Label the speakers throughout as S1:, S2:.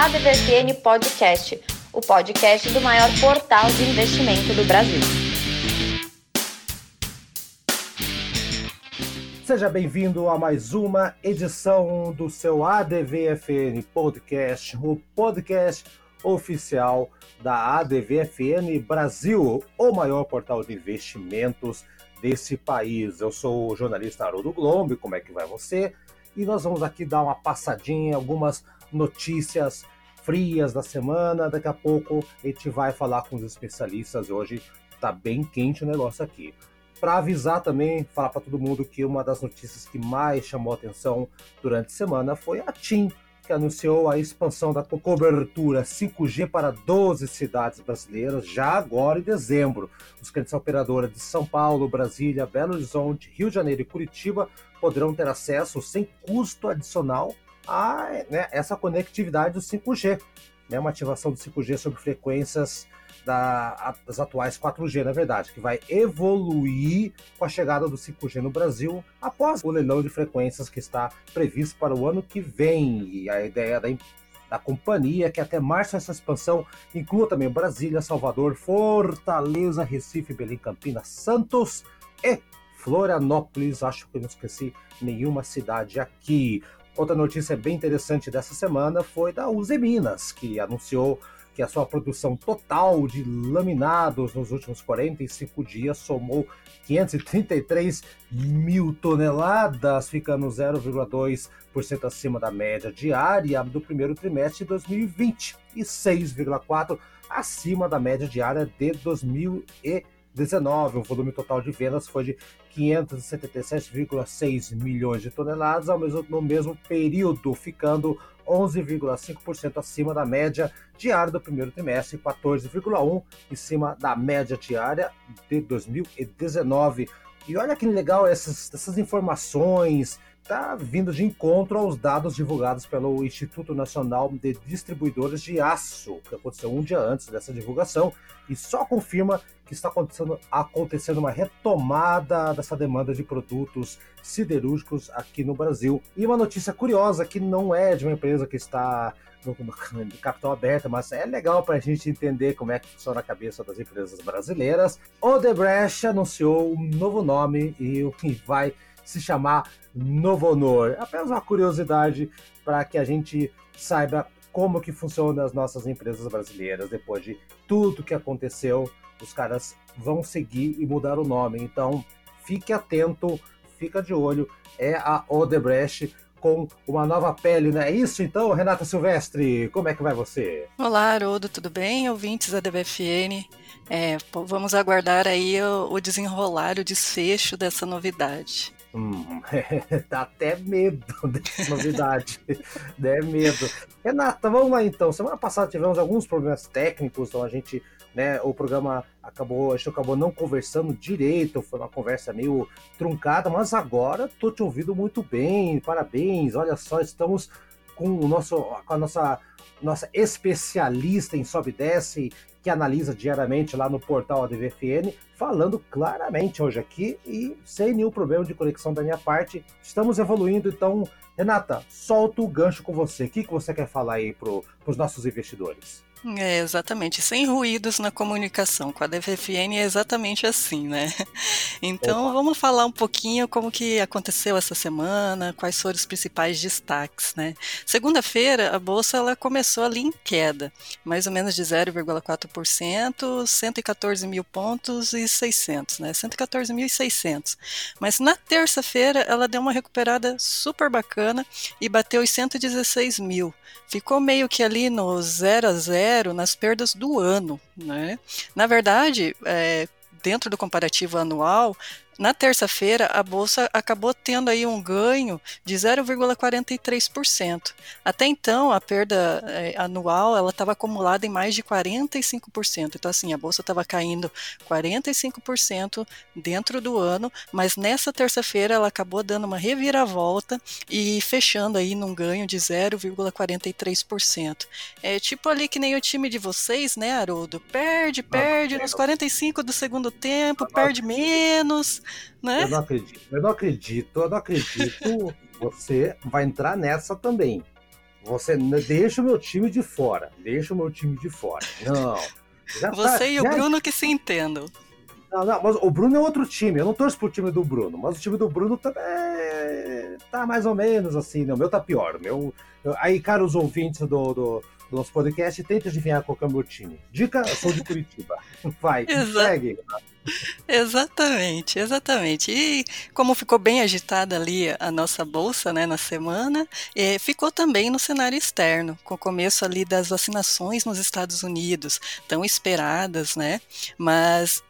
S1: ADVFN Podcast, o podcast do maior portal de investimento do Brasil.
S2: Seja bem-vindo a mais uma edição do seu ADVFN Podcast, o podcast oficial da ADVFN Brasil, o maior portal de investimentos desse país. Eu sou o jornalista Haroldo Glombe, como é que vai você? E nós vamos aqui dar uma passadinha em algumas notícias frias da semana. Daqui a pouco a gente vai falar com os especialistas. Hoje tá bem quente o negócio aqui. Para avisar também, falar para todo mundo que uma das notícias que mais chamou atenção durante a semana foi a TIM, que anunciou a expansão da cobertura 5G para 12 cidades brasileiras já agora em dezembro. Os clientes operadoras de São Paulo, Brasília, Belo Horizonte, Rio de Janeiro e Curitiba poderão ter acesso sem custo adicional a né, essa conectividade do 5G, né, uma ativação do 5G sobre frequências da, das atuais 4G, na verdade, que vai evoluir com a chegada do 5G no Brasil após o leilão de frequências que está previsto para o ano que vem. E a ideia da, da companhia é que até março essa expansão inclua também Brasília, Salvador, Fortaleza, Recife, Belém, Campinas, Santos e Florianópolis. Acho que não esqueci nenhuma cidade aqui. Outra notícia bem interessante dessa semana foi da Uze Minas, que anunciou que a sua produção total de laminados nos últimos 45 dias somou 533 mil toneladas, ficando 0,2% acima da média diária do primeiro trimestre de 2020 e 6,4% acima da média diária de 2019. O volume total de vendas foi de 577,6 milhões de toneladas ao mesmo, no mesmo período, ficando 11,5% acima da média diária do primeiro trimestre, 14,1% em cima da média diária de 2019. E olha que legal essas, essas informações, está vindo de encontro aos dados divulgados pelo Instituto Nacional de Distribuidores de Aço, que aconteceu um dia antes dessa divulgação, e só confirma que está acontecendo, acontecendo uma retomada dessa demanda de produtos siderúrgicos aqui no Brasil. E uma notícia curiosa que não é de uma empresa que está no, no, capital aberto, mas é legal para a gente entender como é que funciona a cabeça das empresas brasileiras. Odebrecht anunciou um novo nome e o que vai se chamar Novo Honor. Apenas uma curiosidade para que a gente saiba como que funcionam as nossas empresas brasileiras depois de tudo que aconteceu. Os caras vão seguir e mudar o nome. Então, fique atento, fica de olho. É a Odebrecht com uma nova pele, não é isso então, Renata Silvestre? Como é que vai você?
S3: Olá, Haroldo, tudo bem? Ouvintes da DBFN. É, vamos aguardar aí o, o desenrolar, o desfecho dessa novidade.
S2: Hum, dá até medo dessa novidade. dá medo. Renata, vamos lá então. Semana passada tivemos alguns problemas técnicos, então a gente, né, o programa acabou, a gente acabou não conversando direito, foi uma conversa meio truncada, mas agora tô te ouvindo muito bem. Parabéns. Olha só, estamos com o nosso com a nossa nossa especialista em sobe e desce que analisa diariamente lá no portal ADVFN, falando claramente hoje aqui e sem nenhum problema de conexão da minha parte. Estamos evoluindo, então, Renata, solta o gancho com você. O que, que você quer falar aí para os nossos investidores?
S3: É, exatamente, sem ruídos na comunicação. Com a DFFN é exatamente assim, né? Então Opa. vamos falar um pouquinho como que aconteceu essa semana, quais foram os principais destaques, né? Segunda-feira a bolsa ela começou ali em queda, mais ou menos de 0,4%, 114 mil pontos e 600, né? 114.600. Mas na terça-feira ela deu uma recuperada super bacana e bateu os 116 mil. Ficou meio que ali no 0 a 0 zero nas perdas do ano. Né? Na verdade, é, dentro do comparativo anual, na terça-feira, a bolsa acabou tendo aí um ganho de 0,43%. Até então, a perda eh, anual ela estava acumulada em mais de 45%. Então, assim, a bolsa estava caindo 45% dentro do ano, mas nessa terça-feira ela acabou dando uma reviravolta e fechando aí num ganho de 0,43%. É tipo ali que nem o time de vocês, né, Haroldo? Perde, perde nos 45 do segundo tempo, perde menos né?
S2: Eu não acredito, eu não acredito, eu não acredito. Você vai entrar nessa também. Você deixa o meu time de fora. Deixa o meu time de fora. Não.
S3: Você tá, e o já... Bruno que se entendam.
S2: Não, não, mas o Bruno é outro time. Eu não torço pro time do Bruno, mas o time do Bruno tá, é, tá mais ou menos assim. Né? O meu tá pior. Meu, eu, aí, caros ouvintes do, do, do nosso podcast, tente adivinhar qual é o meu time. Dica, eu sou de Curitiba. Vai, segue.
S3: Exatamente, exatamente. E como ficou bem agitada ali a nossa bolsa né, na semana, eh, ficou também no cenário externo, com o começo ali das vacinações nos Estados Unidos, tão esperadas, né? Mas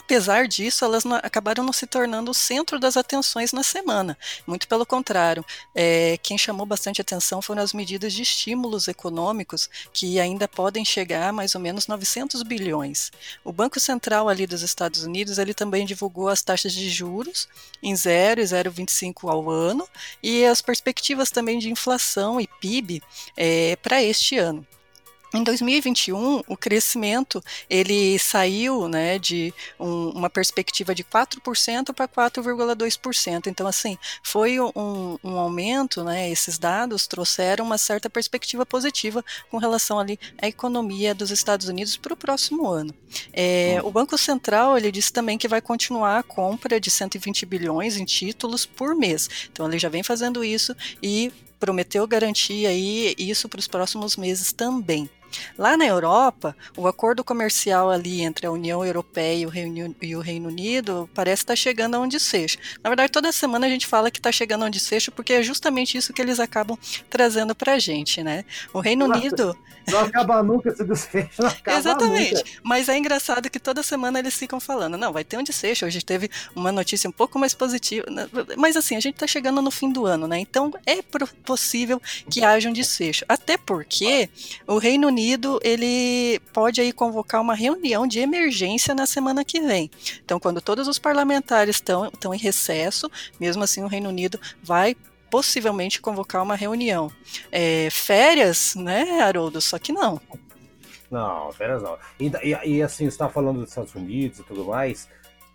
S3: Apesar disso, elas não, acabaram não se tornando o centro das atenções na semana. Muito pelo contrário, é, quem chamou bastante atenção foram as medidas de estímulos econômicos, que ainda podem chegar a mais ou menos 900 bilhões. O Banco Central ali dos Estados Unidos, ele também divulgou as taxas de juros em 0 e 0,25 ao ano, e as perspectivas também de inflação e PIB é, para este ano. Em 2021, o crescimento ele saiu né, de um, uma perspectiva de 4% para 4,2%. Então, assim, foi um, um, aumento, né, esses dados trouxeram uma certa perspectiva positiva com relação ali à economia dos Estados Unidos para o próximo ano. É, hum. o Banco Central ele disse também que vai continuar a compra de 120 bilhões em títulos por mês. Então, ele já vem fazendo isso e prometeu garantir aí isso para os próximos meses também. Lá na Europa, o acordo comercial ali entre a União Europeia e o Reino, e o Reino Unido parece estar tá chegando a um desfecho. Na verdade, toda semana a gente fala que está chegando a um desfecho porque é justamente isso que eles acabam trazendo para a gente, né? O Reino Nossa, Unido...
S2: Não acaba nunca esse desfecho, não acaba
S3: Exatamente.
S2: Nunca.
S3: Mas é engraçado que toda semana eles ficam falando, não, vai ter um desfecho, hoje teve uma notícia um pouco mais positiva, né? mas assim, a gente está chegando no fim do ano, né? Então é possível que haja um desfecho. Até porque o Reino Unido Unido ele pode aí convocar uma reunião de emergência na semana que vem. Então, quando todos os parlamentares estão, estão em recesso, mesmo assim o Reino Unido vai possivelmente convocar uma reunião. É, férias, né, Haroldo? Só que não.
S2: Não, férias não. E, e, e assim, está falando dos Estados Unidos e tudo mais.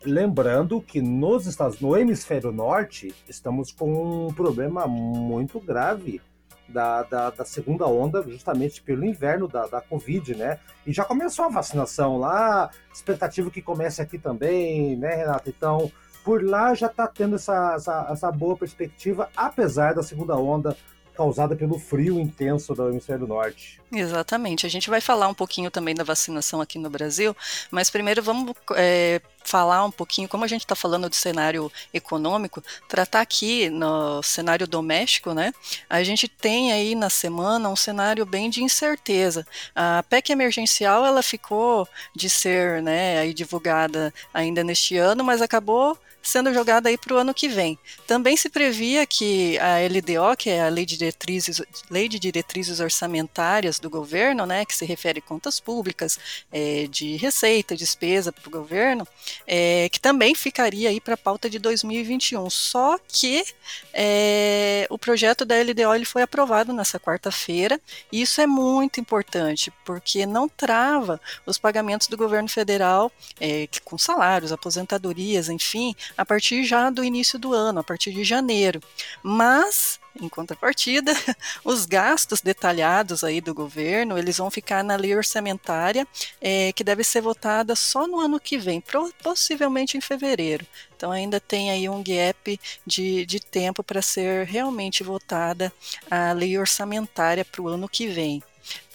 S2: Lembrando que nos Estados, no hemisfério norte, estamos com um problema muito grave da, da, da, segunda onda, justamente pelo inverno da, da Covid, né? E já começou a vacinação lá, expectativa que comece aqui também, né, Renata? Então, por lá já está tendo essa, essa, essa boa perspectiva, apesar da segunda onda causada pelo frio intenso do hemisfério norte.
S3: Exatamente. A gente vai falar um pouquinho também da vacinação aqui no Brasil, mas primeiro vamos é, falar um pouquinho, como a gente está falando do cenário econômico, tratar aqui no cenário doméstico, né? A gente tem aí na semana um cenário bem de incerteza. A PEC emergencial ela ficou de ser, né, aí divulgada ainda neste ano, mas acabou sendo jogada aí para o ano que vem. Também se previa que a LDO, que é a Lei de Diretrizes, Lei de Diretrizes Orçamentárias do governo, né, que se refere a contas públicas, é, de receita, despesa para o governo, é, que também ficaria aí para a pauta de 2021. Só que é, o projeto da LDO ele foi aprovado nessa quarta-feira, e isso é muito importante, porque não trava os pagamentos do governo federal é, com salários, aposentadorias, enfim, a partir já do início do ano, a partir de janeiro. Mas em contrapartida, os gastos detalhados aí do governo, eles vão ficar na lei orçamentária, é, que deve ser votada só no ano que vem, possivelmente em fevereiro. Então ainda tem aí um gap de, de tempo para ser realmente votada a lei orçamentária para o ano que vem.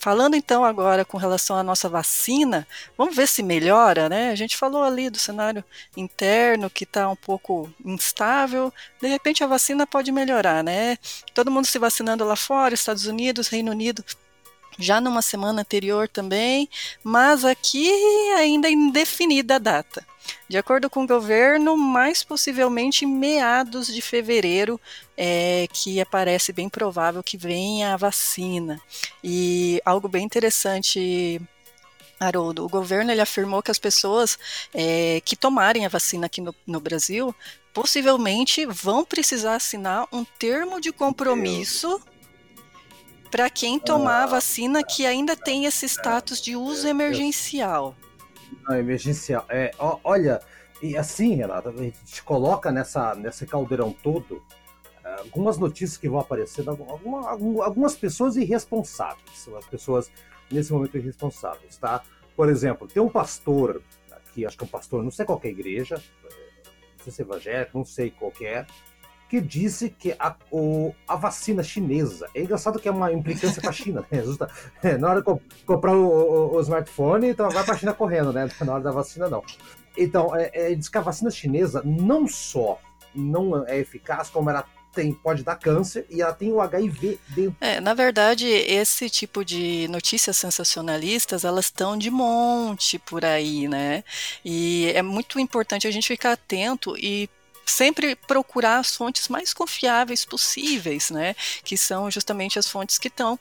S3: Falando então agora com relação à nossa vacina, vamos ver se melhora, né? A gente falou ali do cenário interno que está um pouco instável, de repente a vacina pode melhorar, né? Todo mundo se vacinando lá fora, Estados Unidos, Reino Unido já numa semana anterior também, mas aqui ainda é indefinida a data. De acordo com o governo, mais possivelmente meados de fevereiro, é, que aparece bem provável que venha a vacina. E algo bem interessante Haroldo, o governo ele afirmou que as pessoas é, que tomarem a vacina aqui no, no, Brasil possivelmente vão precisar assinar um termo de compromisso para quem tomar a vacina que ainda tem esse status de uso emergencial.
S2: Não, emergencial. É, olha, e assim, Renata, a gente te coloca nessa, nesse caldeirão todo. Uh, algumas notícias que vão aparecendo, alguma, algumas pessoas irresponsáveis, as pessoas nesse momento irresponsáveis, tá? Por exemplo, tem um pastor aqui, acho que é um pastor, não sei qual é a igreja, não sei se é evangélico, não sei qual é, que disse que a, o, a vacina chinesa. É engraçado que é uma implicância com a China, né? Justa, é, na hora de co comprar o, o, o, smartphone, então vai para a China correndo, né? Na hora da vacina, não. Então, é, é, diz que a vacina chinesa não só não é eficaz, como ela tem, pode dar câncer e ela tem o HIV dentro.
S3: É, na verdade, esse tipo de notícias sensacionalistas, elas estão de monte por aí, né? E é muito importante a gente ficar atento e sempre procurar as fontes mais confiáveis possíveis, né? Que são justamente as fontes que estão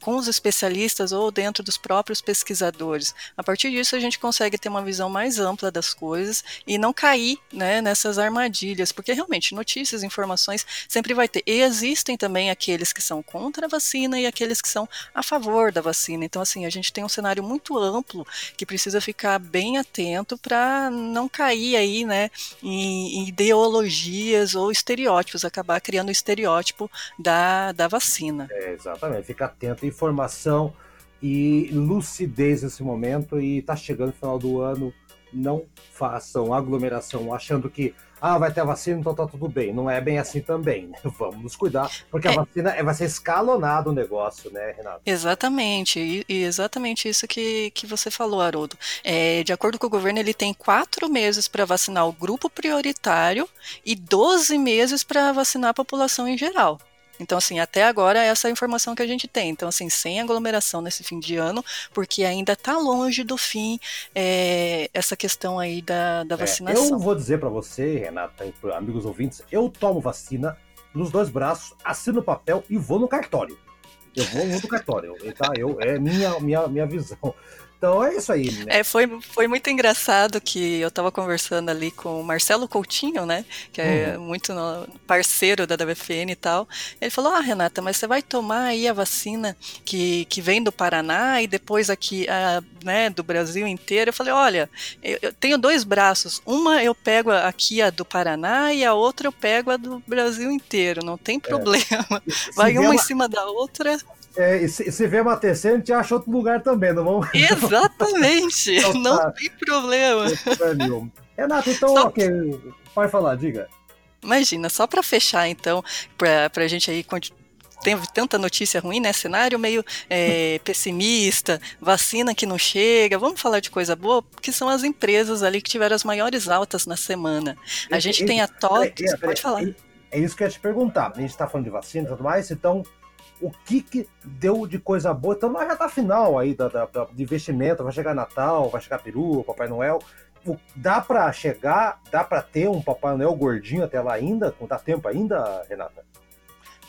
S3: com os especialistas ou dentro dos próprios pesquisadores. A partir disso, a gente consegue ter uma visão mais ampla das coisas e não cair né, nessas armadilhas, porque realmente notícias, informações sempre vai ter. E existem também aqueles que são contra a vacina e aqueles que são a favor da vacina. Então, assim, a gente tem um cenário muito amplo que precisa ficar bem atento para não cair aí, né, em, em ideologia ideologias ou estereótipos, acabar criando o estereótipo da, da vacina.
S2: É, exatamente, fica atento, informação e lucidez nesse momento e tá chegando o final do ano, não façam aglomeração achando que ah, vai ter a vacina, então tá tudo bem. Não é bem assim também, né? Vamos nos cuidar, porque a é. vacina é, vai ser escalonado o negócio, né, Renato?
S3: Exatamente, e, e exatamente isso que, que você falou, Haroldo. É, de acordo com o governo, ele tem quatro meses para vacinar o grupo prioritário e 12 meses para vacinar a população em geral. Então, assim, até agora essa é a informação que a gente tem. Então, assim, sem aglomeração nesse fim de ano, porque ainda está longe do fim é, essa questão aí da, da vacinação.
S2: É, eu vou dizer para você, Renata, e amigos ouvintes, eu tomo vacina nos dois braços, assino o papel e vou no cartório. Eu vou no cartório, tá? Eu, é minha, minha, minha visão. Então é isso aí.
S3: Né? É, foi, foi muito engraçado que eu estava conversando ali com o Marcelo Coutinho, né? Que é uhum. muito parceiro da WFN e tal. Ele falou: Ah, Renata, mas você vai tomar aí a vacina que, que vem do Paraná e depois aqui, a, né, do Brasil inteiro. Eu falei: Olha, eu, eu tenho dois braços. Uma eu pego aqui a do Paraná e a outra eu pego a do Brasil inteiro. Não tem é. problema. É. Vai uma em cima da outra.
S2: É, e se, se vê uma terceira, a gente acha outro lugar também, não vamos?
S3: Exatamente, então, não tá. tem problema.
S2: Renato, então, Só... ok, pode falar, diga.
S3: Imagina, só para fechar então, para a gente aí tem tanta notícia ruim, né? Cenário meio é, pessimista, vacina que não chega. Vamos falar de coisa boa, que são as empresas ali que tiveram as maiores altas na semana. A gente tem a TOTS, pode falar.
S2: É isso que eu ia te perguntar. A gente está falando de vacina e tudo mais, então o que, que deu de coisa boa. Então, na reta final aí da, da, da, de investimento, vai chegar Natal, vai chegar Peru, Papai Noel. Dá para chegar, dá para ter um Papai Noel gordinho até lá ainda? Dá tempo ainda, Renata?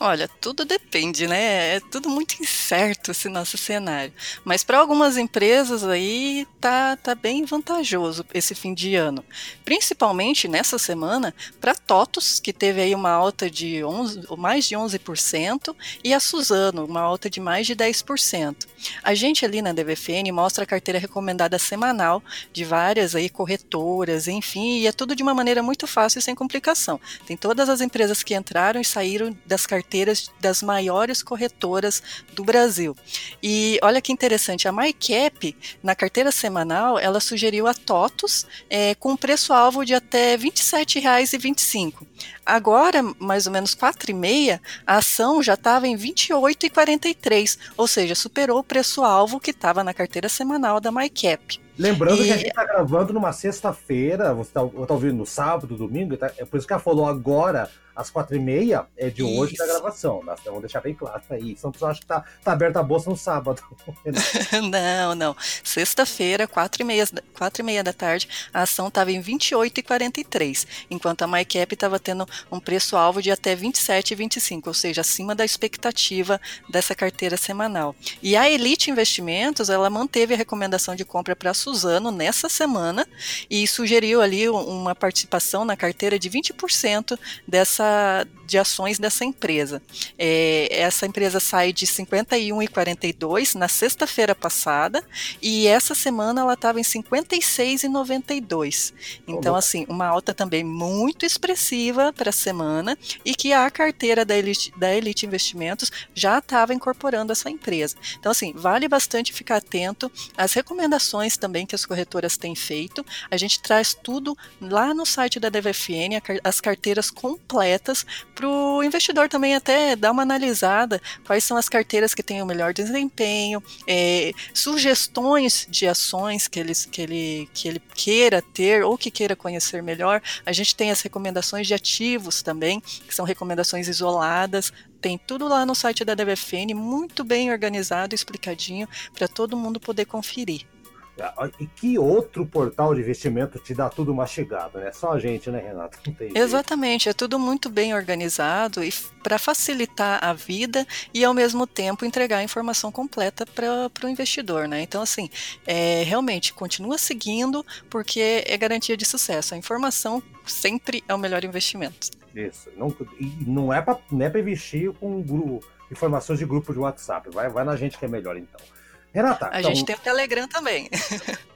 S3: Olha, tudo depende, né? É tudo muito incerto esse nosso cenário. Mas para algumas empresas aí tá, tá bem vantajoso esse fim de ano. Principalmente nessa semana para TOTOS, que teve aí uma alta de 11, mais de 11%, e a Suzano, uma alta de mais de 10%. A gente ali na DVFN mostra a carteira recomendada semanal de várias aí corretoras, enfim, e é tudo de uma maneira muito fácil e sem complicação. Tem todas as empresas que entraram e saíram das carteiras carteiras das maiores corretoras do Brasil. E olha que interessante, a MyCap, na carteira semanal, ela sugeriu a TOTOS é, com preço-alvo de até R$ 27,25. Agora, mais ou menos 4,5, a ação já estava em R$ 28,43, ou seja, superou o preço-alvo que estava na carteira semanal da MyCap.
S2: Lembrando e... que a gente está gravando numa sexta-feira, você está tá ouvindo no sábado, domingo, tá, é por isso que ela falou agora às quatro e meia é de Isso. hoje da gravação. Nós vamos deixar bem claro aí. São pessoas que tá, tá aberta a bolsa no sábado.
S3: não, não. Sexta-feira, quatro e, meia, quatro e meia da tarde, a ação estava em 28,43, enquanto a MyCap estava tendo um preço-alvo de até 27,25, ou seja, acima da expectativa dessa carteira semanal. E a Elite Investimentos, ela manteve a recomendação de compra para Suzano nessa semana e sugeriu ali uma participação na carteira de 20% dessa dessa, de ações dessa empresa. É, essa empresa sai de 51,42 na sexta-feira passada e essa semana ela estava em 56,92. Então, assim, uma alta também muito expressiva para a semana e que a carteira da Elite, da Elite Investimentos já estava incorporando essa empresa. Então, assim, vale bastante ficar atento às recomendações também que as corretoras têm feito. A gente traz tudo lá no site da DVFN, as carteiras completas, para o investidor também até dar uma analisada quais são as carteiras que têm o melhor desempenho, é, sugestões de ações que, eles, que, ele, que ele queira ter ou que queira conhecer melhor. A gente tem as recomendações de ativos também, que são recomendações isoladas. Tem tudo lá no site da DVFN, muito bem organizado explicadinho para todo mundo poder conferir.
S2: Ah, e que outro portal de investimento te dá tudo mastigado, né? Só a gente, né, Renato?
S3: Exatamente, é tudo muito bem organizado e para facilitar a vida e ao mesmo tempo entregar a informação completa para o investidor, né? Então, assim, é, realmente continua seguindo porque é garantia de sucesso. A informação sempre é o melhor investimento.
S2: Isso, não, e não é para é investir com grupo, informações de grupo de WhatsApp. Vai, vai na gente que é melhor, então.
S3: Renata. A então, gente tem o Telegram também.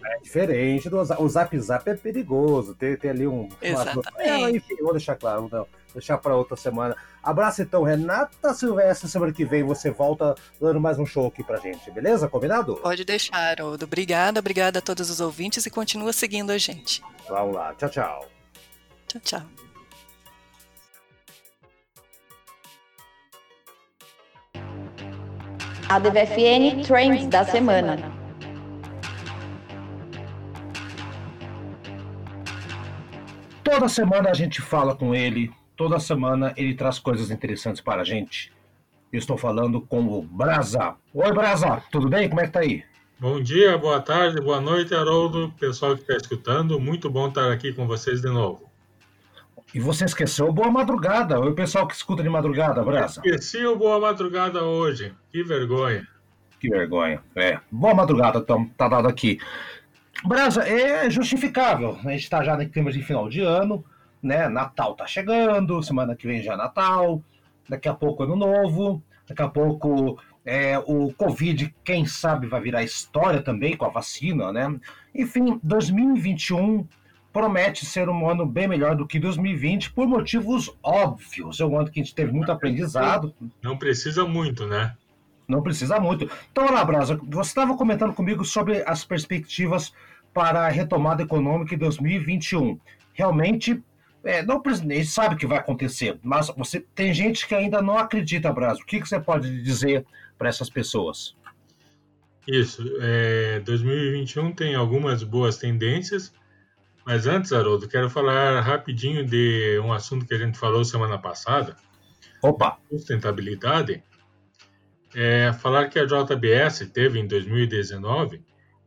S2: É diferente do o Zap Zap é perigoso. Tem, tem ali um.
S3: Exatamente. Uma,
S2: é, enfim, vou deixar claro, então, deixar para outra semana. Abraço então, Renata Silvestre. Semana que vem você volta dando mais um show aqui pra gente, beleza? Combinado?
S3: Pode deixar, Odo. Obrigada, obrigada a todos os ouvintes e continua seguindo a gente.
S2: Vamos lá. Tchau, tchau.
S3: Tchau, tchau.
S1: A DVFN Trends da semana.
S2: Toda semana a gente fala com ele, toda semana ele traz coisas interessantes para a gente. Eu estou falando com o Brasa. Oi, Brasa, tudo bem? Como é que tá aí?
S4: Bom dia, boa tarde, boa noite, Haroldo, pessoal que está escutando. Muito bom estar aqui com vocês de novo.
S2: E você esqueceu Boa Madrugada, o pessoal que escuta de madrugada, Brasa.
S4: Esqueci o Boa Madrugada hoje. Que vergonha.
S2: Que vergonha. É. Boa madrugada, então, tá dado aqui. Brasa, é justificável. A gente está já em clima de final de ano, né? Natal tá chegando, semana que vem já é Natal, daqui a pouco Ano Novo, daqui a pouco é, o Covid, quem sabe, vai virar história também com a vacina, né? Enfim, 2021 promete ser um ano bem melhor do que 2020 por motivos óbvios. É um ano que a gente teve muito aprendizado.
S4: Não precisa muito, né?
S2: Não precisa muito. Então, olá, Brasa, você estava comentando comigo sobre as perspectivas para a retomada econômica em 2021. Realmente, é, não, a gente sabe que vai acontecer, mas você tem gente que ainda não acredita, Brasa. O que, que você pode dizer para essas pessoas?
S4: Isso. É, 2021 tem algumas boas tendências, mas antes, Haroldo, quero falar rapidinho de um assunto que a gente falou semana passada.
S2: Opa!
S4: Sustentabilidade. É falar que a JBS teve em 2019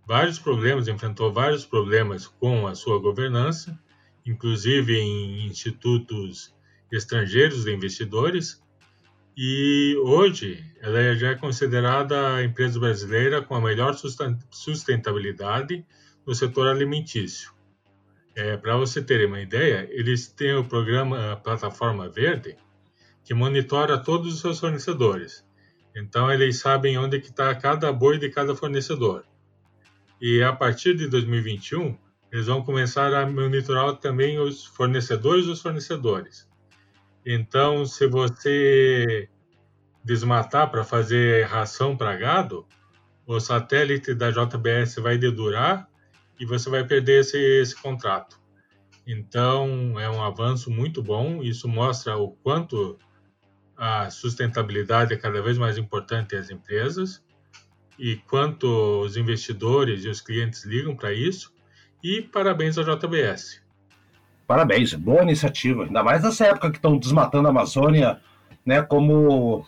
S4: vários problemas, enfrentou vários problemas com a sua governança, inclusive em institutos estrangeiros de investidores, e hoje ela já é considerada a empresa brasileira com a melhor sustentabilidade no setor alimentício. É, Para você ter uma ideia, eles têm o programa a Plataforma Verde, que monitora todos os seus fornecedores. Então, eles sabem onde que está cada boi de cada fornecedor. E a partir de 2021, eles vão começar a monitorar também os fornecedores dos fornecedores. Então, se você desmatar para fazer ração para gado, o satélite da JBS vai dedurar e você vai perder esse, esse contrato. Então, é um avanço muito bom. Isso mostra o quanto a sustentabilidade é cada vez mais importante às empresas e quanto os investidores e os clientes ligam para isso. E parabéns à JBS.
S2: Parabéns, boa iniciativa. Ainda mais nessa época que estão desmatando a Amazônia, né? Como,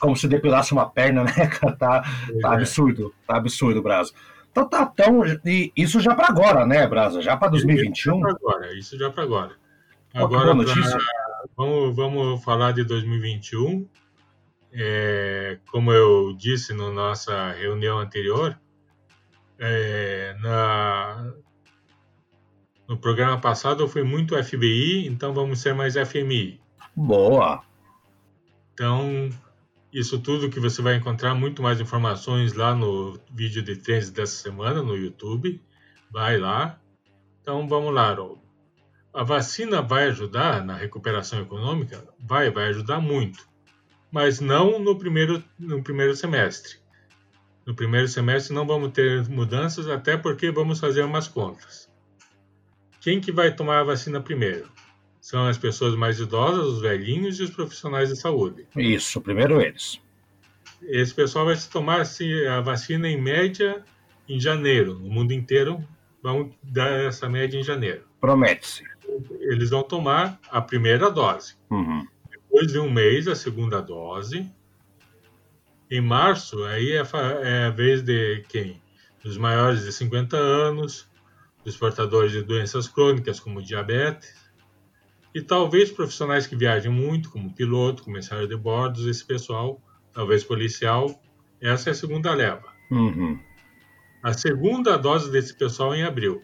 S2: como se depilasse uma perna, né? Tá, tá absurdo, tá absurdo, Brasil. Então tá tão. isso já para agora, né, Brasa? Já para 2021? Isso já para
S4: agora, isso já para agora. Agora, pra, vamos, vamos falar de 2021. É, como eu disse na nossa reunião anterior, é, na, no programa passado eu fui muito FBI, então vamos ser mais FMI.
S2: Boa!
S4: Então, isso tudo que você vai encontrar muito mais informações lá no vídeo de trends dessa semana no YouTube. Vai lá. Então vamos lá, Haroldo. a vacina vai ajudar na recuperação econômica? Vai, vai ajudar muito, mas não no primeiro, no primeiro semestre. No primeiro semestre não vamos ter mudanças, até porque vamos fazer umas contas. Quem que vai tomar a vacina primeiro? São as pessoas mais idosas, os velhinhos e os profissionais de saúde.
S2: Isso, primeiro eles.
S4: Esse pessoal vai tomar assim, a vacina em média em janeiro. No mundo inteiro vão dar essa média em janeiro.
S2: Promete-se.
S4: Eles vão tomar a primeira dose.
S2: Uhum.
S4: Depois de um mês, a segunda dose. Em março, aí é, é a vez de quem? Dos maiores de 50 anos, dos portadores de doenças crônicas, como diabetes, e talvez profissionais que viajam muito, como piloto, comissário de bordos, esse pessoal, talvez policial. Essa é a segunda leva.
S2: Uhum.
S4: A segunda dose desse pessoal em abril.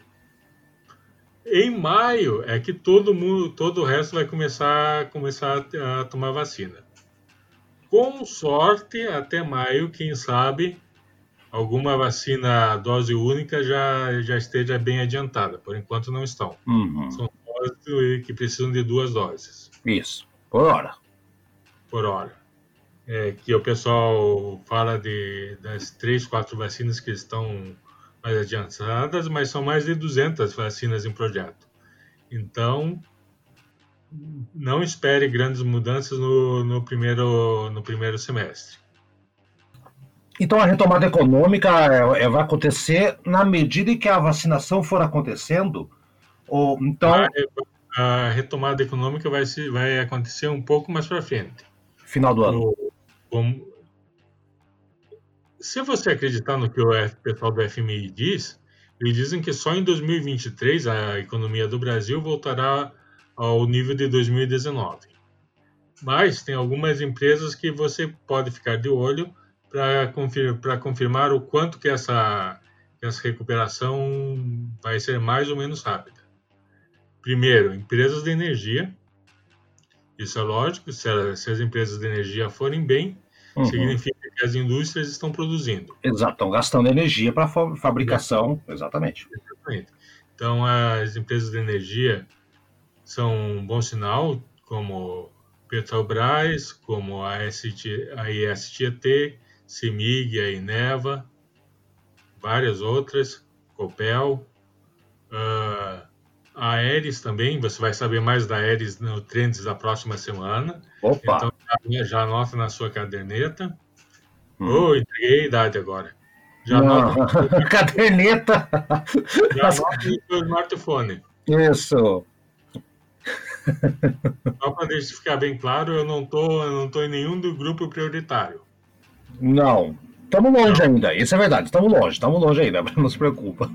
S4: Em maio é que todo mundo, todo o resto vai começar, começar a, a tomar vacina. Com sorte, até maio, quem sabe, alguma vacina dose única já, já esteja bem adiantada. Por enquanto não estão.
S2: Uhum.
S4: São doses que precisam de duas doses.
S2: Isso, por hora.
S4: Por hora. É, que o pessoal fala de, das três, quatro vacinas que estão mais adiantadas, mas são mais de 200 vacinas em projeto. Então, não espere grandes mudanças no, no, primeiro, no primeiro semestre.
S2: Então, a retomada econômica é, é, vai acontecer na medida em que a vacinação for acontecendo? Ou, então...
S4: A, a retomada econômica vai, se, vai acontecer um pouco mais para frente.
S2: Final do ano.
S4: Se você acreditar no que o pessoal do FMI diz, eles dizem que só em 2023 a economia do Brasil voltará ao nível de 2019. Mas tem algumas empresas que você pode ficar de olho para confir confirmar o quanto que essa, essa recuperação vai ser mais ou menos rápida. Primeiro, empresas de energia. Isso é lógico, se, se as empresas de energia forem bem, uhum. significa que as indústrias estão produzindo.
S2: Exato, estão gastando energia para fabricação, exatamente.
S4: exatamente. Então, as empresas de energia são um bom sinal, como Petrobras, como a, ST, a ISTT, CEMIG, a Ineva, várias outras, Copel, uh, a Aeres também, você vai saber mais da Aeres no Trends da próxima semana.
S2: Opa!
S4: Então já, já anota na sua caderneta. Hum. Oh, entreguei a idade agora.
S2: Já anota. caderneta!
S4: Já anota no seu smartphone.
S2: Isso.
S4: Só para deixar ficar bem claro, eu não tô, eu não tô em nenhum do grupo prioritário.
S2: Não, Estamos longe ainda, isso é verdade, estamos longe, estamos longe ainda, não se preocupa.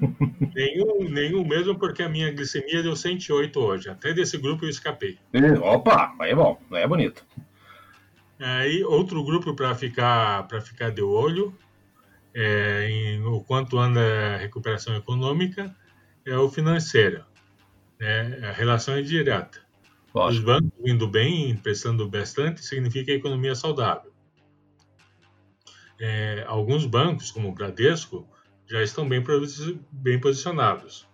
S4: Nenhum, nenhum mesmo, porque a minha glicemia deu 108 hoje. Até desse grupo eu escapei.
S2: E, opa, aí é bom, aí é bonito.
S4: Aí, outro grupo para ficar, ficar de olho é, em o quanto anda a recuperação econômica é o financeiro. Né? A relação é direta. Lógico. Os bancos indo bem, emprestando bastante, significa economia saudável é, alguns bancos, como o Bradesco, já estão bem, bem posicionados.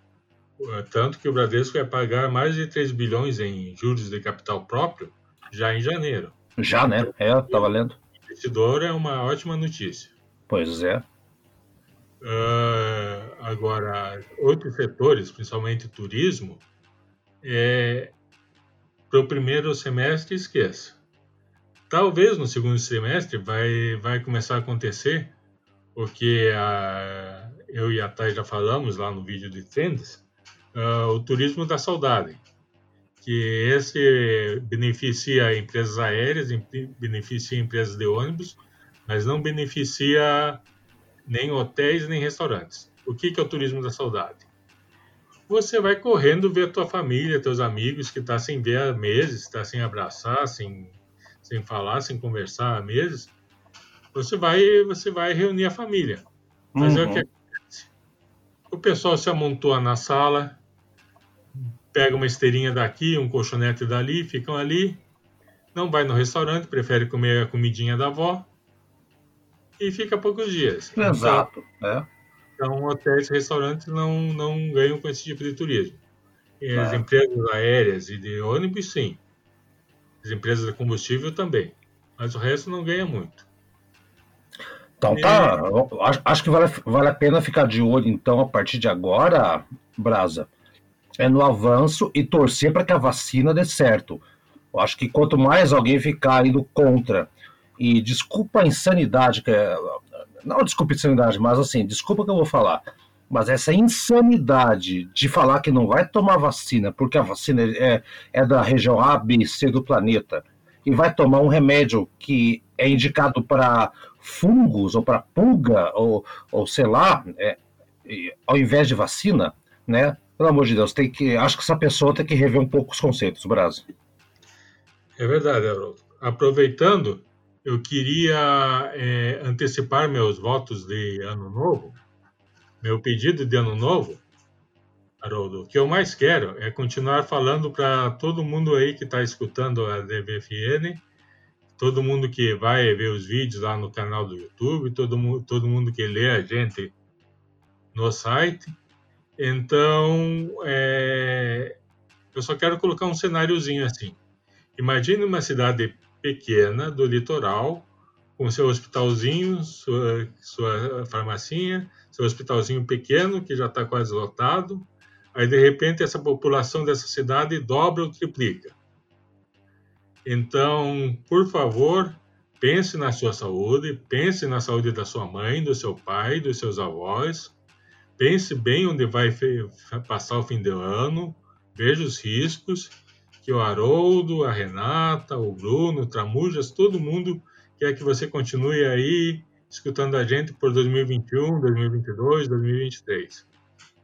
S4: É, tanto que o Bradesco vai pagar mais de 3 bilhões em juros de capital próprio já em janeiro.
S2: Já, né? É, tá valendo.
S4: O investidor é uma ótima notícia.
S2: Pois é.
S4: Uh, agora, outros setores, principalmente turismo, é, para o primeiro semestre, esqueça. Talvez no segundo semestre vai, vai começar a acontecer o que a, eu e a Thay já falamos lá no vídeo de Trends, uh, o turismo da saudade, que esse beneficia empresas aéreas, beneficia empresas de ônibus, mas não beneficia nem hotéis nem restaurantes. O que, que é o turismo da saudade? Você vai correndo ver a tua família, teus amigos que está sem ver há meses, está sem abraçar, sem sem falar, sem conversar há meses, você vai, você vai reunir a família. Mas uhum. é o que acontece. O pessoal se amontoa na sala, pega uma esteirinha daqui, um colchonete dali, ficam ali, não vai no restaurante, prefere comer a comidinha da avó e fica poucos dias.
S2: Exato. Então,
S4: é. então hotéis e restaurantes não, não ganham com esse tipo de turismo. As ah. empresas aéreas e de ônibus, sim. As empresas de combustível também. Mas o resto não ganha muito.
S2: Então tá, acho, acho que vale, vale a pena ficar de olho, então, a partir de agora, Brasa, é no avanço e torcer para que a vacina dê certo. Eu acho que quanto mais alguém ficar indo contra, e desculpa a insanidade, que é, não desculpa a insanidade, mas assim, desculpa que eu vou falar, mas essa insanidade de falar que não vai tomar vacina porque a vacina é, é da região A, B, C do planeta e vai tomar um remédio que é indicado para fungos ou para pulga ou, ou sei lá, é, ao invés de vacina, né? Pelo amor de Deus, tem que, acho que essa pessoa tem que rever um pouco os conceitos, Brasil.
S4: É verdade, Haroldo. Aproveitando, eu queria é, antecipar meus votos de ano novo meu pedido de ano novo, Haroldo, o que eu mais quero é continuar falando para todo mundo aí que está escutando a DVFN, todo mundo que vai ver os vídeos lá no canal do YouTube, todo mundo, todo mundo que lê a gente no site. Então, é, eu só quero colocar um cenáriozinho assim. Imagine uma cidade pequena do litoral, com seu hospitalzinho, sua, sua farmacinha, seu hospitalzinho pequeno, que já está quase lotado, aí de repente essa população dessa cidade dobra ou triplica. Então, por favor, pense na sua saúde, pense na saúde da sua mãe, do seu pai, dos seus avós, pense bem onde vai passar o fim de ano, veja os riscos, que o Haroldo, a Renata, o Bruno, o Tramujas, todo mundo quer que você continue aí escutando a gente por 2021, 2022, 2023.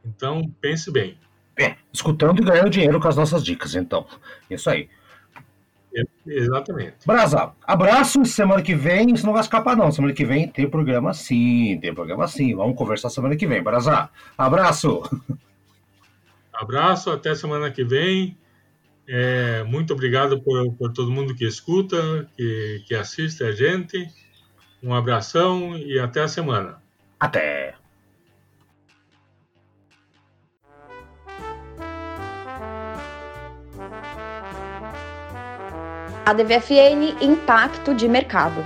S4: Então, pense bem.
S2: É, escutando e ganhando dinheiro com as nossas dicas, então. Isso aí.
S4: É, exatamente.
S2: Brasa, abraço. Semana que vem, isso não vai escapar, não. Semana que vem tem programa sim, tem programa sim. Vamos conversar semana que vem. Brasa, abraço.
S4: Abraço, até semana que vem. É, muito obrigado por, por todo mundo que escuta, que, que assiste a gente. Um abração e até a semana.
S2: Até!
S1: A DVFN Impacto de Mercado.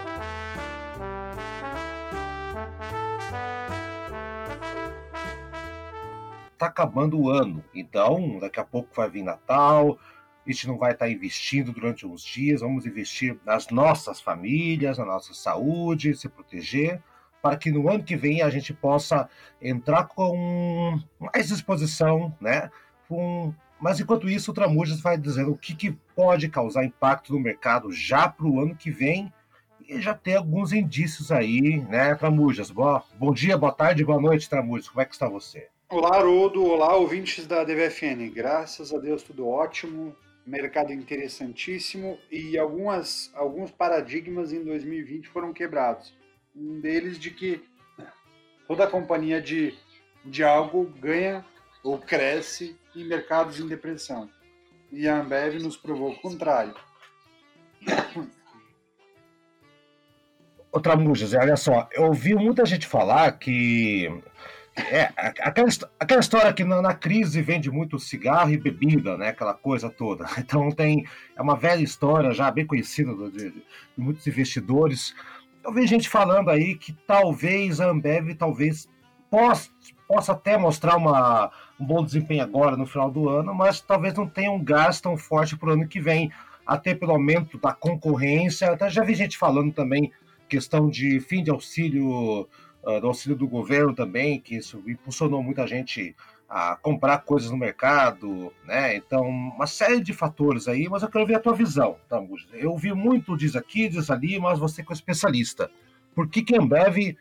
S2: Tá acabando o ano, então daqui a pouco vai vir Natal, a gente não vai estar investindo durante uns dias, vamos investir nas nossas famílias, na nossa saúde, se proteger, para que no ano que vem a gente possa entrar com mais disposição, né? Com... Mas enquanto isso, o Tramujas vai dizendo o que, que pode causar impacto no mercado já para o ano que vem e já tem alguns indícios aí, né, Tramujas? Bom, bom dia, boa tarde, boa noite, Tramujas. Como é que está você?
S5: Olá, Haroldo. Olá, ouvintes da DVFN. Graças a Deus, tudo ótimo mercado interessantíssimo e algumas, alguns paradigmas em 2020 foram quebrados. Um deles de que toda companhia de, de algo ganha ou cresce em mercados em depressão. E a Ambev nos provou o contrário.
S2: Outra música, olha só, eu ouvi muita gente falar que é, aquela, aquela história que na, na, crise vende muito cigarro e bebida, né? Aquela coisa toda. Então tem. É uma velha história já bem conhecida de, de muitos investidores. Eu vi gente falando aí que talvez a Ambev talvez possa, possa até mostrar uma, um bom desempenho agora no final do ano, mas talvez não tenha um gás tão forte para o ano que vem, até pelo aumento da concorrência. Até já vi gente falando também questão de fim de auxílio do auxílio do governo também, que isso impulsionou muita gente a comprar coisas no mercado, né? Então, uma série de fatores aí, mas eu quero ver a tua visão, tá, Eu vi muito diz aqui, diz ali, mas você que é especialista. Por que que a Ambev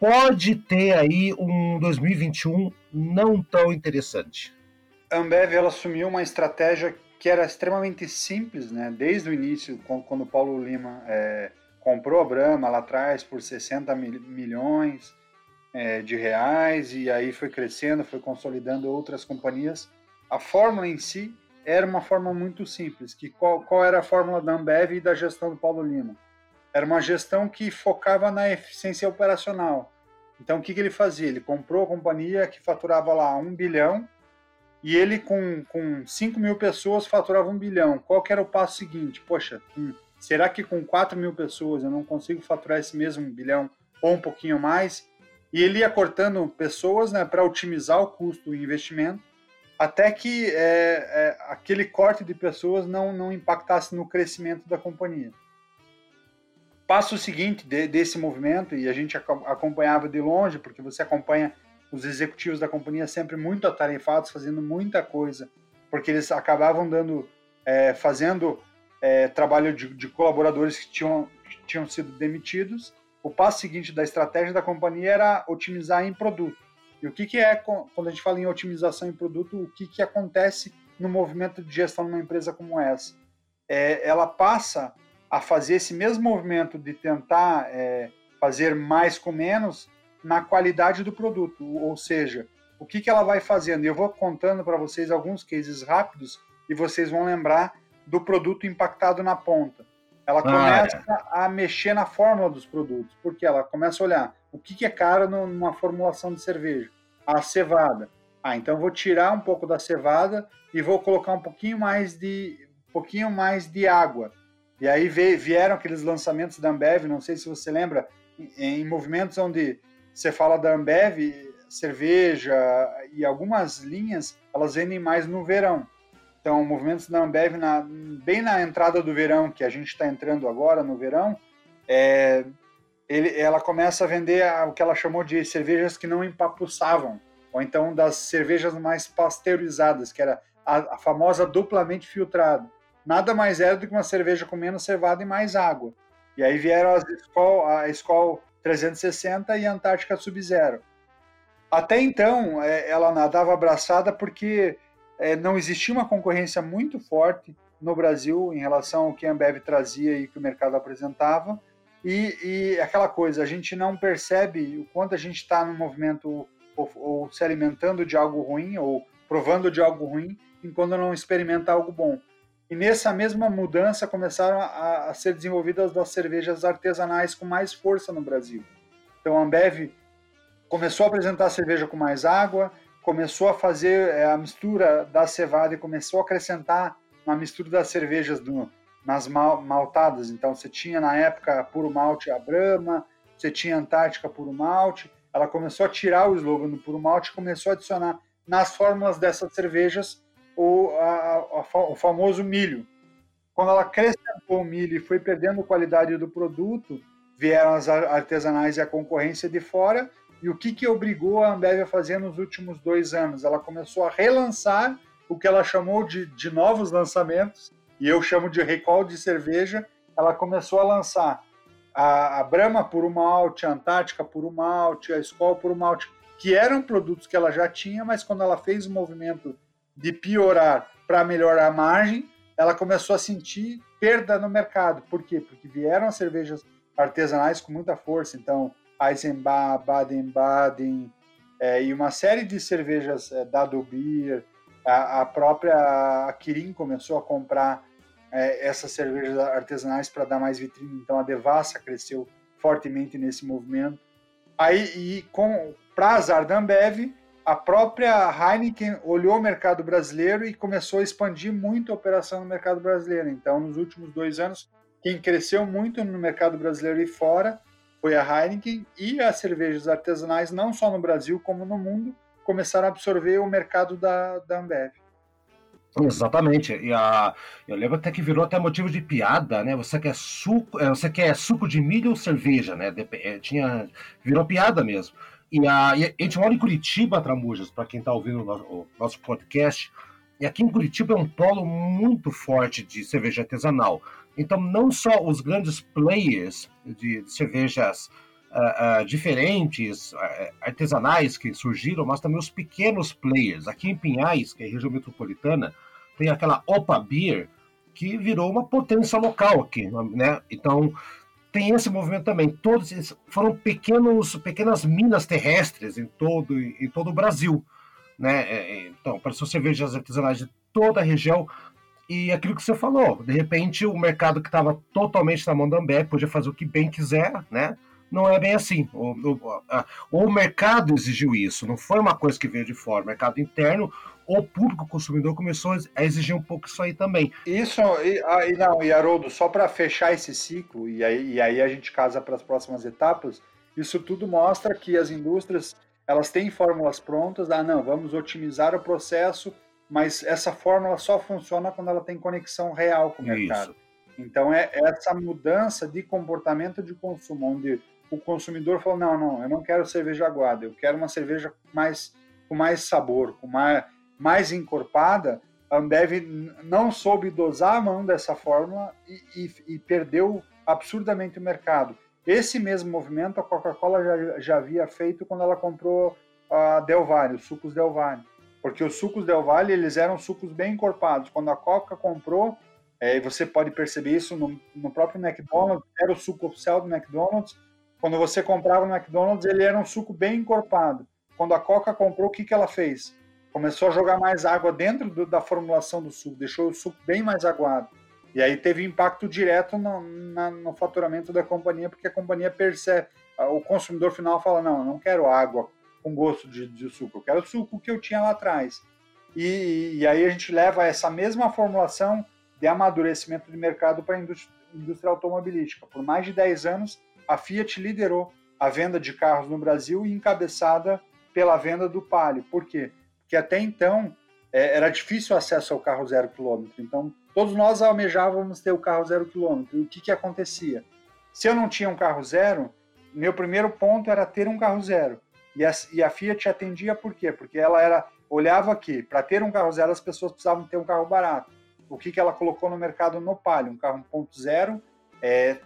S2: pode ter aí um 2021 não tão interessante?
S5: A Ambev ela assumiu uma estratégia que era extremamente simples, né? Desde o início, quando o Paulo Lima é, comprou a Brahma lá atrás por 60 mil, milhões é, de reais e aí foi crescendo, foi consolidando outras companhias. A fórmula em si era uma forma muito simples. Que qual, qual era a fórmula da Ambev e da gestão do Paulo Lima? Era uma gestão que focava na eficiência operacional. Então, o que, que ele fazia? Ele comprou a companhia que faturava lá um bilhão e ele com, com 5 mil pessoas faturava um bilhão. Qual que era o passo seguinte? Poxa, hum, será que com 4 mil pessoas eu não consigo faturar esse mesmo bilhão ou um pouquinho mais? E ele ia cortando pessoas né, para otimizar o custo do investimento, até que é, é, aquele corte de pessoas não, não impactasse no crescimento da companhia. Passo seguinte de, desse movimento, e a gente acompanhava de longe, porque você acompanha os executivos da companhia sempre muito atarefados, fazendo muita coisa, porque eles acabavam dando, é, fazendo é, trabalho de, de, colaboradores que tinham, que tinham sido demitidos. O passo seguinte da estratégia da companhia era otimizar em produto. E o que, que é, quando a gente fala em otimização em produto, o que, que acontece no movimento de gestão numa empresa como essa? É, ela passa a fazer esse mesmo movimento de tentar é, fazer mais com menos na qualidade do produto, ou seja, o que, que ela vai fazendo. Eu vou contando para vocês alguns cases rápidos e vocês vão lembrar do produto impactado na ponta. Ela começa ah, é. a mexer na fórmula dos produtos, porque ela começa a olhar o que, que é caro numa formulação de cerveja. A cevada. Ah, então vou tirar um pouco da cevada e vou colocar um pouquinho mais de um pouquinho mais de água. E aí vieram aqueles lançamentos da Ambev, não sei se você lembra, em movimentos onde você fala da Ambev, cerveja e algumas linhas, elas vendem mais no verão. Então, movimentos da Ambev, na, bem na entrada do verão, que a gente está entrando agora no verão, é, ele, ela começa a vender o que ela chamou de cervejas que não empapuçavam, ou então das cervejas mais pasteurizadas, que era a, a famosa duplamente filtrada. Nada mais era do que uma cerveja com menos cevada e mais água. E aí vieram as Skol, a Skol 360 e a Antártica Sub-Zero. Até então, é, ela nadava abraçada porque é, não existia uma concorrência muito forte no Brasil em relação ao que a Ambev trazia e que o mercado apresentava. E, e aquela coisa, a gente não percebe o quanto a gente está no movimento ou, ou, se alimentando de algo ruim ou provando de algo ruim enquanto não experimenta algo bom. E nessa mesma mudança começaram a, a ser desenvolvidas as cervejas artesanais com mais força no Brasil. Então a Ambev começou a apresentar cerveja com mais água, começou a fazer é, a mistura da cevada e começou a acrescentar na mistura das cervejas do, nas mal, maltadas. Então você tinha na época puro malte a Brahma, você tinha Antártica puro malte. Ela começou a tirar o slogan do puro malte e começou a adicionar nas fórmulas dessas cervejas o, a, a, o famoso milho. Quando ela acrescentou o milho e foi perdendo qualidade do produto, vieram as artesanais e a concorrência de fora e o que, que obrigou a Ambev a fazer nos últimos dois anos? Ela começou a relançar o que ela chamou de, de novos lançamentos, e eu chamo de recall de cerveja. Ela começou a lançar a, a Brahma Puro Malte, a Antártica Puro Malte, a Skol Puro Malte, que eram produtos que ela já tinha, mas quando ela fez o movimento de piorar para melhorar a margem, ela começou a sentir perda no mercado. Por quê? Porque vieram as cervejas artesanais com muita força. Então, Eisenbach, Baden-Baden é, e uma série de cervejas é, Dado Beer. A, a própria Kirin começou a comprar é, essas cervejas artesanais para dar mais vitrine. Então a Devassa cresceu fortemente nesse movimento. Aí, e com para azar da Ambev, a própria Heineken olhou o mercado brasileiro e começou a expandir muito a operação no mercado brasileiro. Então, nos últimos dois anos, quem cresceu muito no mercado brasileiro e fora foi a Heineken e as cervejas artesanais, não só no Brasil como no mundo, começaram a absorver o mercado da, da Ambev.
S2: Exatamente. E a, eu lembro até que virou até motivo de piada, né? Você quer suco, é, você quer suco de milho ou cerveja, né? É, tinha, virou piada mesmo. E a, e a gente mora em Curitiba, Tramujas, para quem está ouvindo o nosso, o nosso podcast. E aqui em Curitiba é um polo muito forte de cerveja artesanal. Então, não só os grandes players de cervejas uh, uh, diferentes, uh, artesanais que surgiram, mas também os pequenos players. Aqui em Pinhais, que é região metropolitana, tem aquela Opa Beer, que virou uma potência local aqui, né? Então, tem esse movimento também. Todos foram pequenos, pequenas minas terrestres em todo, em todo o Brasil. Né? É, é, então, apareceu cervejas artesanais de toda a região, e aquilo que você falou, de repente o mercado que estava totalmente na mão da Ambev podia fazer o que bem quiser, né? não é bem assim. O, o, a, o mercado exigiu isso, não foi uma coisa que veio de fora. O mercado interno, o público consumidor começou a exigir um pouco isso aí também.
S5: Isso, e, ah, e não, e Haroldo, só para fechar esse ciclo, e aí, e aí a gente casa para as próximas etapas, isso tudo mostra que as indústrias elas têm fórmulas prontas, ah, não, vamos otimizar o processo, mas essa fórmula só funciona quando ela tem conexão real com o mercado. Isso. Então é essa mudança de comportamento de consumo, onde o consumidor falou: não, não, eu não quero cerveja aguada, eu quero uma cerveja mais, com mais sabor, com mais, mais encorpada. A Ambev não soube dosar a mão dessa fórmula e, e, e perdeu absurdamente o mercado. Esse mesmo movimento a Coca-Cola já, já havia feito quando ela comprou a Del Valle, os sucos Del Valle. Porque os sucos Del Valle, eles eram sucos bem encorpados. Quando a Coca comprou, é, você pode perceber isso no, no, próprio McDonald's, era o suco oficial do McDonald's. Quando você comprava no McDonald's, ele era um suco bem encorpado. Quando a Coca comprou, o que, que ela fez? Começou a jogar mais água dentro do, da formulação do suco, deixou o suco bem mais aguado. E aí teve impacto direto no, na, no faturamento da companhia, porque a companhia percebe, o consumidor final fala: não, eu não quero água com gosto de, de suco, eu quero o suco que eu tinha lá atrás. E, e aí a gente leva essa mesma formulação de amadurecimento de mercado para a indústria, indústria automobilística. Por mais de 10 anos, a Fiat liderou a venda de carros no Brasil e encabeçada pela venda do Palio. Por quê? Porque até então é, era difícil o acesso ao carro zero quilômetro. Então, todos nós almejávamos ter o carro zero quilômetro. E o que, que acontecia? Se eu não tinha um carro zero, meu primeiro ponto era ter um carro zero. E a, e a Fiat atendia por quê? Porque ela era olhava que para ter um carro zero as pessoas precisavam ter um carro barato o que, que ela colocou no mercado no Palio, um carro 1.0, é,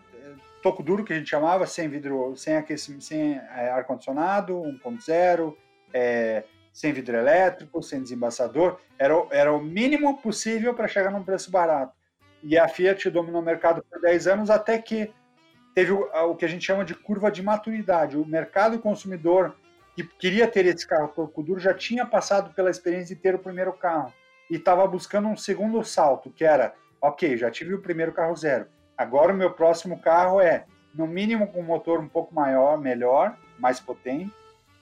S5: toco duro que a gente chamava, sem vidro, sem aquecimento, sem é, ar condicionado, 1.0, é, sem vidro elétrico, sem desembaçador, era, era o mínimo possível para chegar num preço barato. E a Fiat dominou o mercado por 10 anos até que teve o, o que a gente chama de curva de maturidade. O mercado consumidor que queria ter esse carro toco duro já tinha passado pela experiência de ter o primeiro carro e estava buscando um segundo salto, que era, ok, já tive o primeiro carro zero. Agora o meu próximo carro é, no mínimo, com um motor um pouco maior, melhor, mais potente,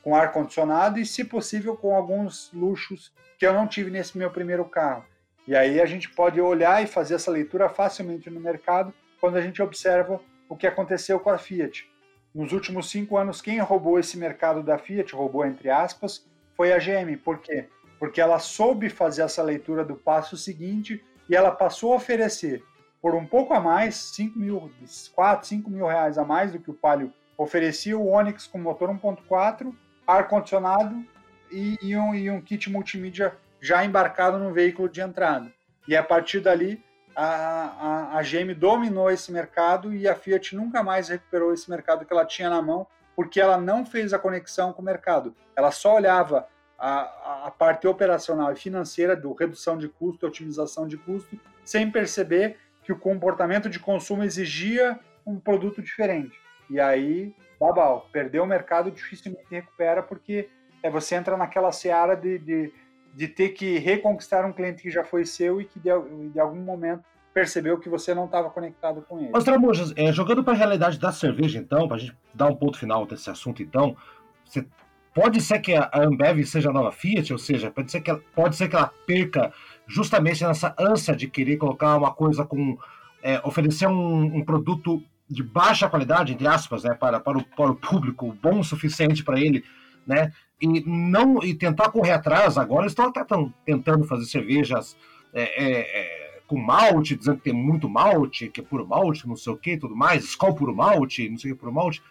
S5: com ar condicionado e, se possível, com alguns luxos que eu não tive nesse meu primeiro carro. E aí a gente pode olhar e fazer essa leitura facilmente no mercado quando a gente observa o que aconteceu com a Fiat. Nos últimos cinco anos, quem roubou esse mercado da Fiat, roubou entre aspas, foi a GM. Por quê? porque ela soube fazer essa leitura do passo seguinte e ela passou a oferecer por um pouco a mais, 5 mil, 4, 5 mil reais a mais do que o Palio oferecia o Onix com motor 1.4, ar-condicionado e, e, um, e um kit multimídia já embarcado no veículo de entrada. E a partir dali, a, a, a GM dominou esse mercado e a Fiat nunca mais recuperou esse mercado que ela tinha na mão, porque ela não fez a conexão com o mercado. Ela só olhava a, a parte operacional e financeira do redução de custo, otimização de custo, sem perceber que o comportamento de consumo exigia um produto diferente. E aí, babau, perdeu o mercado dificilmente recupera porque é, você entra naquela seara de, de, de ter que reconquistar um cliente que já foi seu e que de, de algum momento percebeu que você não estava conectado com ele.
S2: Mas, Tramujas, é, jogando para a realidade da cerveja, então, para a gente dar um ponto final desse assunto, então, você Pode ser que a Ambev seja a nova Fiat, ou seja, pode ser que ela, pode ser que ela perca justamente nessa ânsia de querer colocar uma coisa com. É, oferecer um, um, produto de baixa qualidade, entre aspas, né, para, para, o, para o público, bom o suficiente para ele, né, e não e tentar correr atrás. Agora eles estão tentando fazer cervejas é, é, é, com malte, dizendo que tem muito malte, que é puro malte, não sei o que, tudo mais, Skol puro malte, não sei o que puro malte.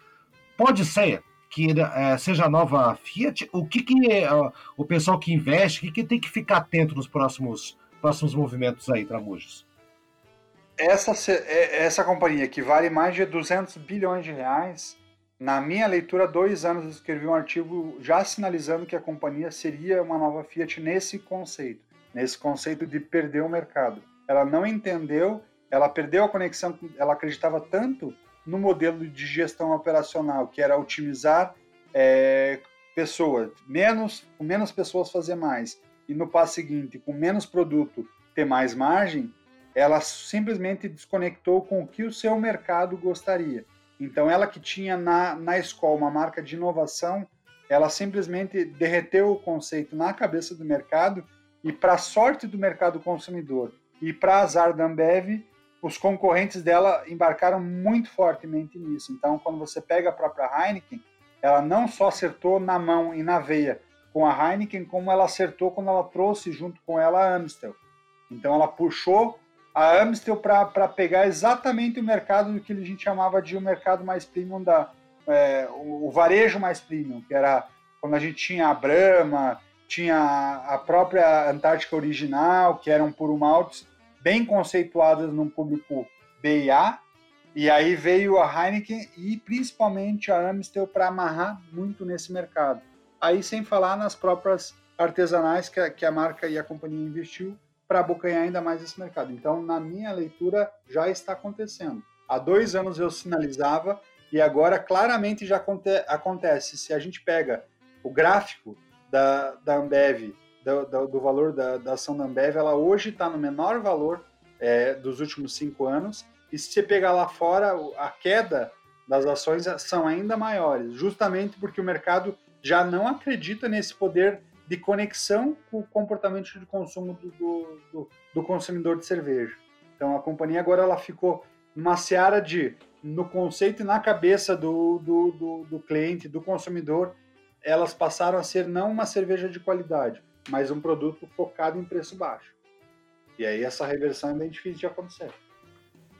S2: Pode ser, que é, seja a nova Fiat, o que, que uh, o pessoal que investe, o que, que tem que ficar atento nos próximos, próximos movimentos aí, Tramujas?
S5: Essa, é, essa companhia que vale mais de 200 bilhões de reais, na minha leitura, dois anos eu escrevi um artigo já sinalizando que a companhia seria uma nova Fiat nesse conceito, nesse conceito de perder o mercado. Ela não entendeu, ela perdeu a conexão, ela acreditava tanto no modelo de gestão operacional, que era otimizar é, pessoas, menos, com menos pessoas fazer mais, e no passo seguinte, com menos produto ter mais margem, ela simplesmente desconectou com o que o seu mercado gostaria. Então, ela que tinha na, na escola uma marca de inovação, ela simplesmente derreteu o conceito na cabeça do mercado e, para sorte do mercado consumidor e para azar da Ambev, os concorrentes dela embarcaram muito fortemente nisso. Então, quando você pega a própria Heineken, ela não só acertou na mão e na veia com a Heineken, como ela acertou quando ela trouxe junto com ela a Amstel. Então, ela puxou a Amstel para pegar exatamente o mercado que a gente chamava de o um mercado mais premium da é, o, o, varejo mais premium, que era quando a gente tinha a Brahma, tinha a própria Antártica Original, que eram puro maltes, bem conceituadas num público B e A, e aí veio a Heineken e principalmente a Amstel para amarrar muito nesse mercado. Aí sem falar nas próprias artesanais que a, que a marca e a companhia investiu para abocanhar ainda mais esse mercado. Então, na minha leitura, já está acontecendo. Há dois anos eu sinalizava e agora claramente já aconte acontece. Se a gente pega o gráfico da, da Ambev, do, do, do valor da, da, ação da Ambev, ela hoje está no menor valor é, dos últimos cinco anos. E se você pegar lá fora, a queda das ações são ainda maiores, justamente porque o mercado já não acredita nesse poder de conexão com o comportamento de consumo do, do, do, do consumidor de cerveja. Então a companhia agora ela ficou numa seara de, no conceito e na cabeça do, do, do, cliente, do consumidor, elas passaram a ser não uma cerveja de qualidade, mas um produto focado em preço baixo. E aí essa reversão é bem difícil de acontecer.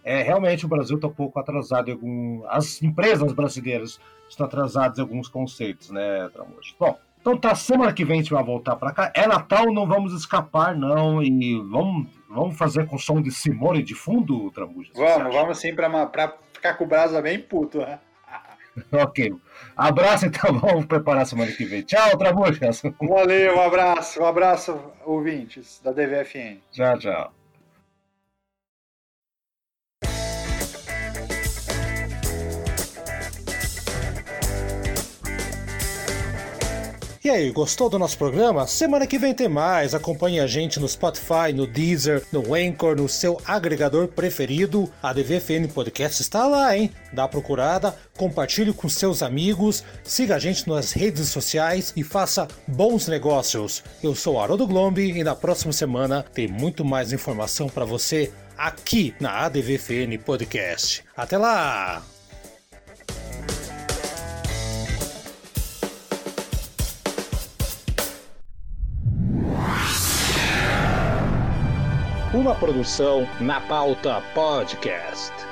S2: É, realmente o Brasil está um pouco atrasado em algum... As empresas brasileiras estão atrasadas em alguns conceitos, né, Tramujo? Bom, então tá, semana que vem a gente vai voltar para cá. É Natal, não vamos escapar, não. E vamos, vamos fazer com som de Simone de fundo, Tramujas?
S5: Vamos, vamos sim, para ficar com o brasa bem puto, né?
S2: ok. Abraço, então, vamos preparar semana que vem. Tchau, Tramujas.
S5: Valeu, um abraço, um abraço, ouvintes da DVFN.
S2: Tchau, tchau. E aí, gostou do nosso programa? Semana que vem tem mais. Acompanhe a gente no Spotify, no Deezer, no Anchor, no seu agregador preferido. A DVFN Podcast está lá, hein? Dá procurada, compartilhe com seus amigos, siga a gente nas redes sociais e faça bons negócios. Eu sou Haroldo Glombi e na próxima semana tem muito mais informação para você aqui na ADVFN Podcast. Até lá! Uma produção na pauta podcast.